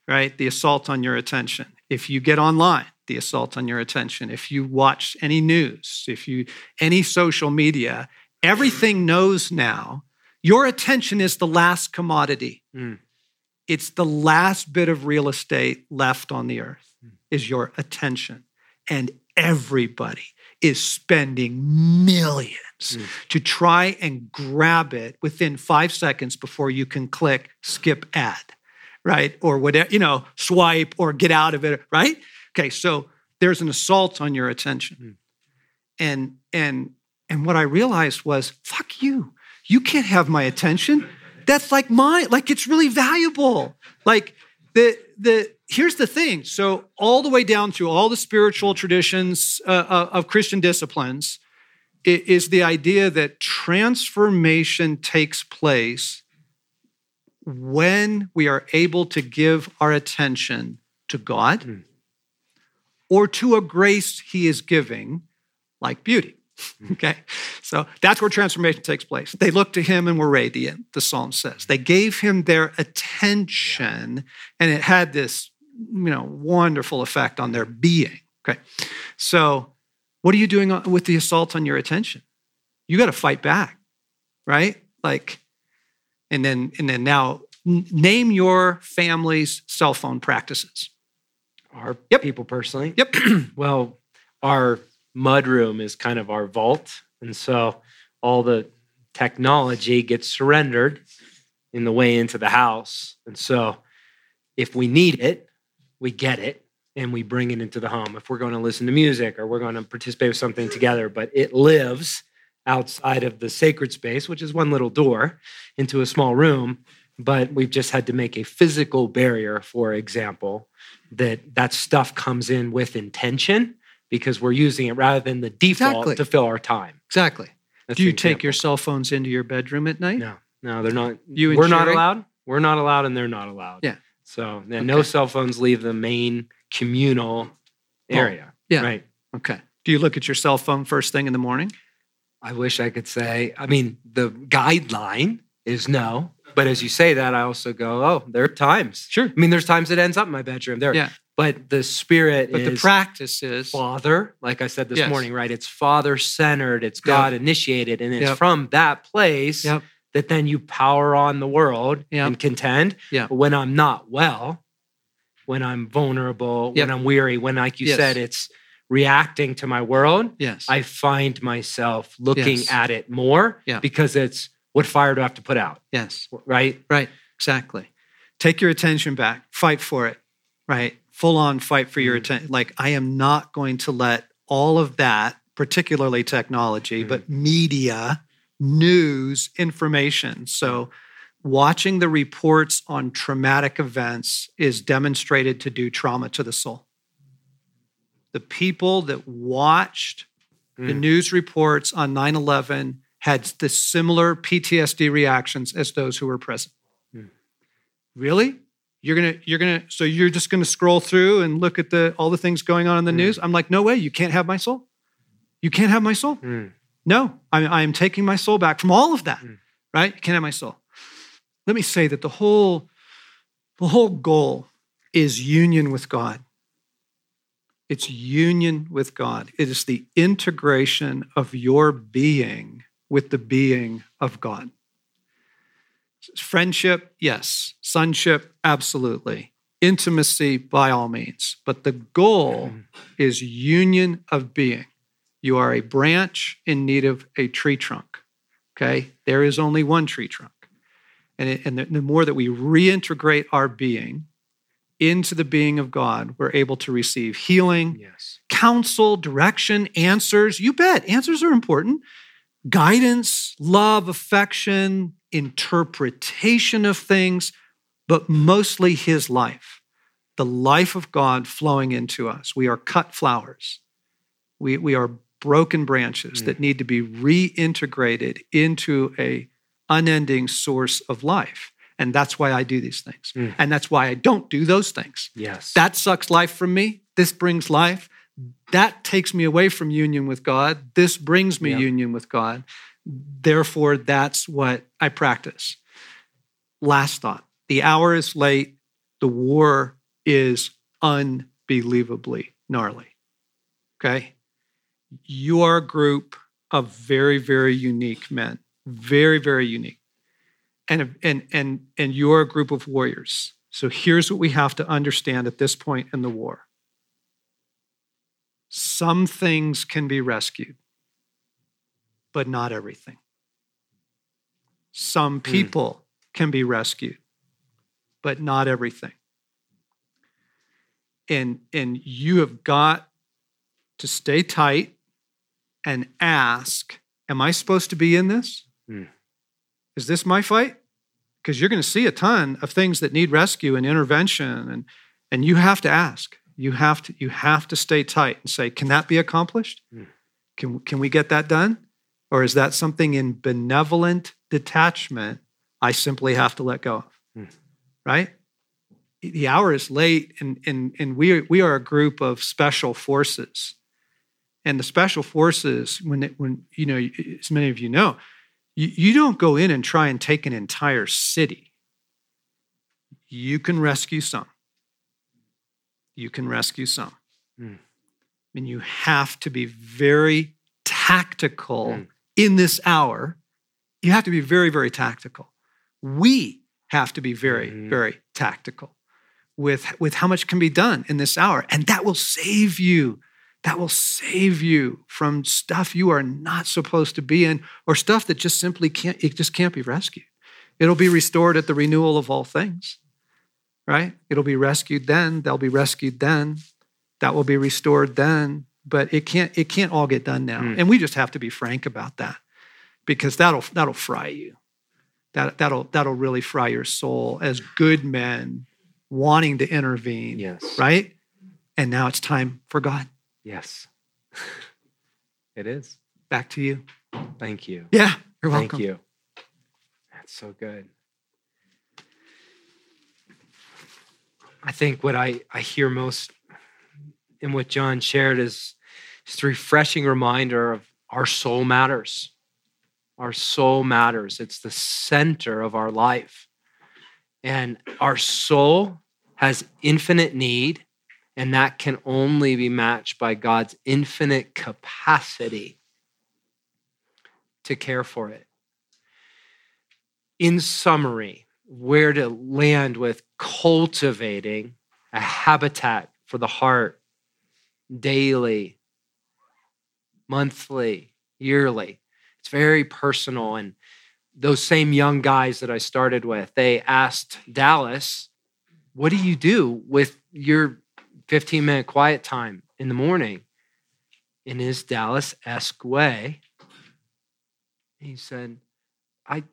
right, the assault on your attention. If you get online, the assault on your attention. If you watch any news, if you any social media, everything knows now your attention is the last commodity. Mm. It's the last bit of real estate left on the earth mm. is your attention. And everybody is spending millions mm. to try and grab it within five seconds before you can click skip ad, right? Or whatever, you know, swipe or get out of it, right? Okay, so there's an assault on your attention. Mm. and and and what I realized was, fuck you. You can't have my attention. That's like mine. Like it's really valuable. Like the the here's the thing. So all the way down through all the spiritual traditions uh, uh of Christian disciplines is the idea that transformation takes place when we are able to give our attention to God mm. Or to a grace He is giving, like beauty. Hmm. Okay, so that's where transformation takes place. They looked to him and were radiant, the psalm says. They gave him their attention, and it had this, you know, wonderful effect on their being. Okay, so what are you doing with the assault on your attention? You got to fight back, right? Like, and then and then now name your family's cell phone practices. Our yep. people personally. Yep. well, our mudroom is kind of our vault. And so all the technology gets surrendered in the way into the house. And so if we need it, we get it and we bring it into the home. If we're going to listen to music or we're going to participate with something together, but it lives outside of the sacred space, which is one little door into a small room. But we've just had to make a physical barrier, for example, that that stuff comes in with intention because we're using it rather than the default exactly. to fill our time. Exactly. That's Do you take your cell phones into your bedroom at night? No, no, they're not. You we're not allowed. We're not allowed, and they're not allowed. Yeah. So okay. no cell phones leave the main communal oh, area. Oh, yeah. Right. Okay. Do you look at your cell phone first thing in the morning? I wish I could say. I mean, the guideline is no. But as you say that, I also go, oh, there are times. Sure. I mean, there's times it ends up in my bedroom. There. Yeah. But the spirit but the practice is Father, like I said this yes. morning, right? It's Father centered, it's God yep. initiated, and it's yep. from that place yep. that then you power on the world and contend. Yeah. When I'm not well, when I'm vulnerable, when I'm weary, when, like you yes. said, it's reacting to my world, yes. I find myself looking yes. at it more because it's what fire do I have to put out? Yes. Right? Right. Exactly. Take your attention back, fight for it, right? full on fight for your mm. attention. Like, I am not going to let all of that, particularly technology, mm. but media, news, information. So, watching the reports on traumatic events is demonstrated to do trauma to the soul. The people that watched mm. the news reports on 9 11 had the similar PTSD reactions as those who were present. Mm. Really? you're gonna you're gonna so you're just gonna scroll through and look at the all the things going on in the mm. news i'm like no way you can't have my soul you can't have my soul mm. no I'm, I am taking my soul back from all of that right you can't have my soul let me say that the whole the whole goal is union with god it's union with god it is the integration of your being with the being of god Friendship, yes. Sonship, absolutely. Intimacy, by all means. But the goal mm-hmm. is union of being. You are a branch in need of a tree trunk. Okay? There is only one tree trunk. And, it, and the, the more that we reintegrate our being into the being of God, we're able to receive healing, yes. counsel, direction, answers. You bet, answers are important. Guidance, love, affection, interpretation of things, but mostly his life, the life of God flowing into us. We are cut flowers. We, we are broken branches mm. that need to be reintegrated into a unending source of life. And that's why I do these things. Mm. And that's why I don't do those things. Yes. That sucks life from me. This brings life. That takes me away from union with God. This brings me yep. union with God. Therefore, that's what I practice. Last thought the hour is late, the war is unbelievably gnarly. Okay? You are a group of very, very unique men, very, very unique. And, and, and, and you're a group of warriors. So here's what we have to understand at this point in the war some things can be rescued but not everything. Some hmm. people mm. can be rescued, but not everything. And, and you have got to stay tight and ask, Am I supposed to be in this? Hmm. Is this my fight? Because you're going to see a ton of things that need rescue and intervention, and, and you have to ask. You have to, you have to stay tight and say, Can that be accomplished? Hmm. Can, can we get that done? Or is that something in benevolent detachment I simply have to let go of? Hmm. Right? The hour is late, and, and, and we, we are a group of special forces and the special forces when it, when you know as many of you know you, you don't go in and try and take an entire city you can rescue some you can rescue some. Mm. mean, you have to be very tactical Mm. in this hour. You have to be very very tactical. We have to be very Mhm. very tactical with with how much can be done in this hour. And that will save you. That will save you from stuff you are not supposed to be in or stuff that just simply can't it just can't be rescued. It'll be restored at the renewal of all things right it'll be rescued then they'll be rescued then that will be restored then but it can't it can't all get done now Mm. and we just have to be frank about that because that'll that'll fry you that that'll that'll really fry your soul as good men wanting to intervene Yes. right and now it's time for god Yes. It is. back to you Thank you. yeah you're welcome Thank you. That's so good. I think what I, I hear most in what John shared is just a refreshing reminder of our soul matters. Our soul matters. It's the center of our life. And our soul has infinite need, and that can only be matched by God's infinite capacity to care for it. In summary, where to land with cultivating a habitat for the heart daily, monthly, yearly. It's very personal. And those same young guys that I started with, they asked Dallas, What do you do with your 15 minute quiet time in the morning? In his Dallas esque way, he said, I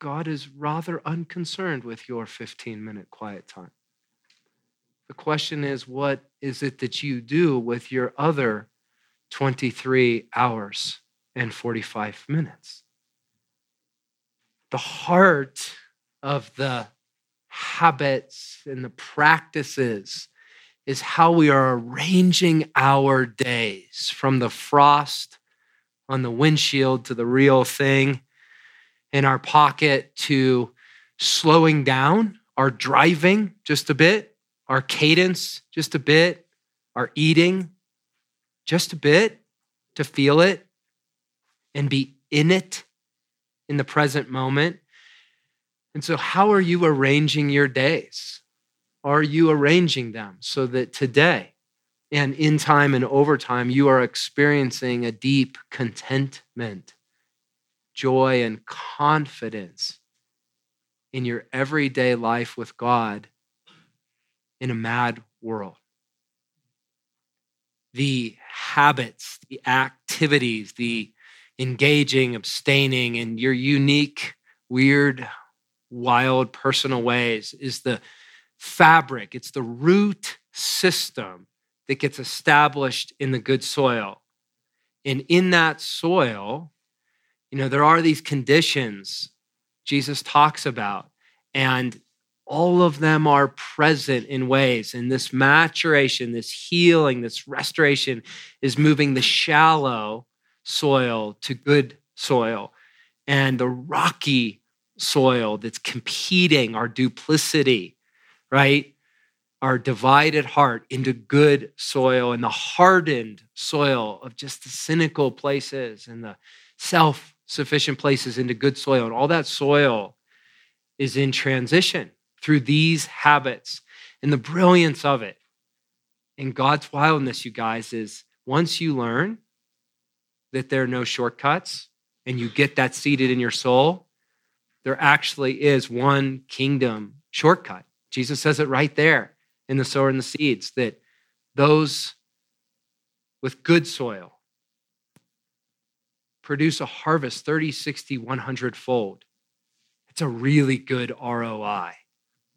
God is rather unconcerned with your 15 minute quiet time. The question is, what is it that you do with your other 23 hours and 45 minutes? The heart of the habits and the practices is how we are arranging our days from the frost on the windshield to the real thing in our pocket to slowing down our driving just a bit, our cadence just a bit, our eating just a bit to feel it and be in it in the present moment. And so, how are you arranging your days? Are you arranging them so that today and in time and over time you are experiencing a deep contentment, joy, and confidence in your everyday life with God in a mad world? The habits, the activities, the engaging, abstaining, and your unique, weird, wild, personal ways is the fabric, it's the root system that gets established in the good soil. And in that soil, you know, there are these conditions Jesus talks about, and all of them are present in ways. And this maturation, this healing, this restoration is moving the shallow soil to good soil. And the rocky soil that's competing, our duplicity, right? Our divided heart into good soil and the hardened soil of just the cynical places and the self sufficient places into good soil. And all that soil is in transition through these habits. And the brilliance of it and God's wildness, you guys, is once you learn that there are no shortcuts and you get that seated in your soul, there actually is one kingdom shortcut. Jesus says it right there in the sower and the seeds that those with good soil produce a harvest 30, 60, 100 fold. It's a really good ROI.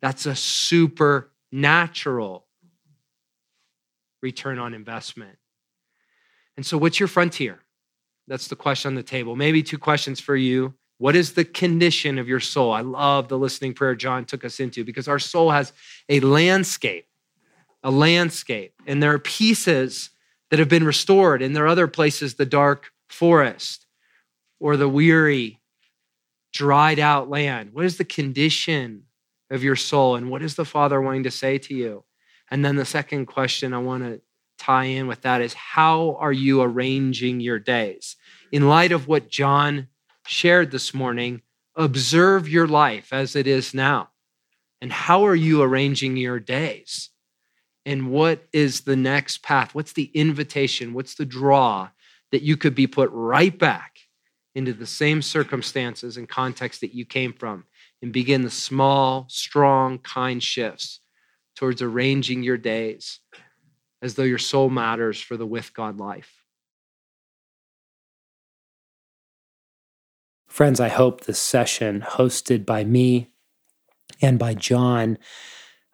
That's a supernatural return on investment. And so, what's your frontier? That's the question on the table. Maybe two questions for you. What is the condition of your soul? I love the listening prayer John took us into because our soul has a landscape, a landscape, and there are pieces that have been restored, and there are other places, the dark forest or the weary, dried out land. What is the condition of your soul, and what is the Father wanting to say to you? And then the second question I want to tie in with that is how are you arranging your days? In light of what John shared this morning, observe your life as it is now. And how are you arranging your days? And what is the next path? What's the invitation? What's the draw that you could be put right back into the same circumstances and context that you came from and begin the small, strong, kind shifts towards arranging your days as though your soul matters for the with God life. Friends, I hope this session, hosted by me and by John,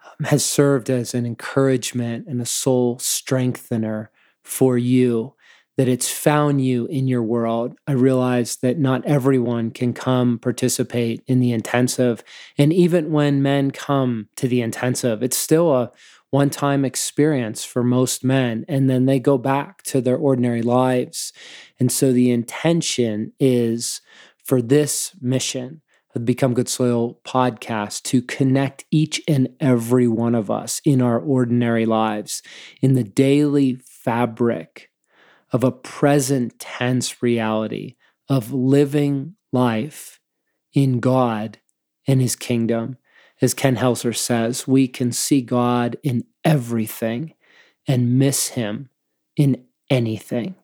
um, has served as an encouragement and a soul strengthener for you that it's found you in your world. I realize that not everyone can come participate in the intensive. And even when men come to the intensive, it's still a one time experience for most men. And then they go back to their ordinary lives. And so the intention is for this mission of Become Good Soil podcast to connect each and every one of us in our ordinary lives, in the daily fabric of a present tense reality of living life in God and his kingdom. As Ken Helser says, we can see God in everything and miss him in anything.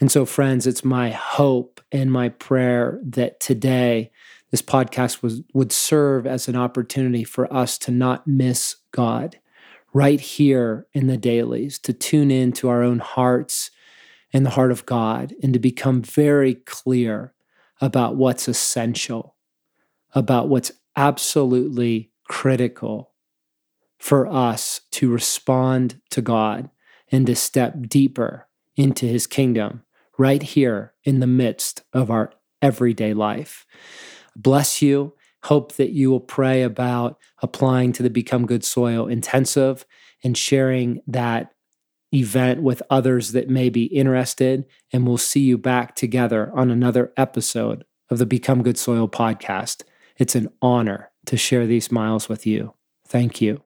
And so, friends, it's my hope and my prayer that today this podcast was, would serve as an opportunity for us to not miss God right here in the dailies, to tune in to our own hearts in the heart of God and to become very clear about what's essential, about what's absolutely critical for us to respond to God and to step deeper into his kingdom right here in the midst of our everyday life. Bless you. Hope that you will pray about applying to the Become Good Soil intensive and sharing that event with others that may be interested. And we'll see you back together on another episode of the Become Good Soil podcast. It's an honor to share these miles with you. Thank you.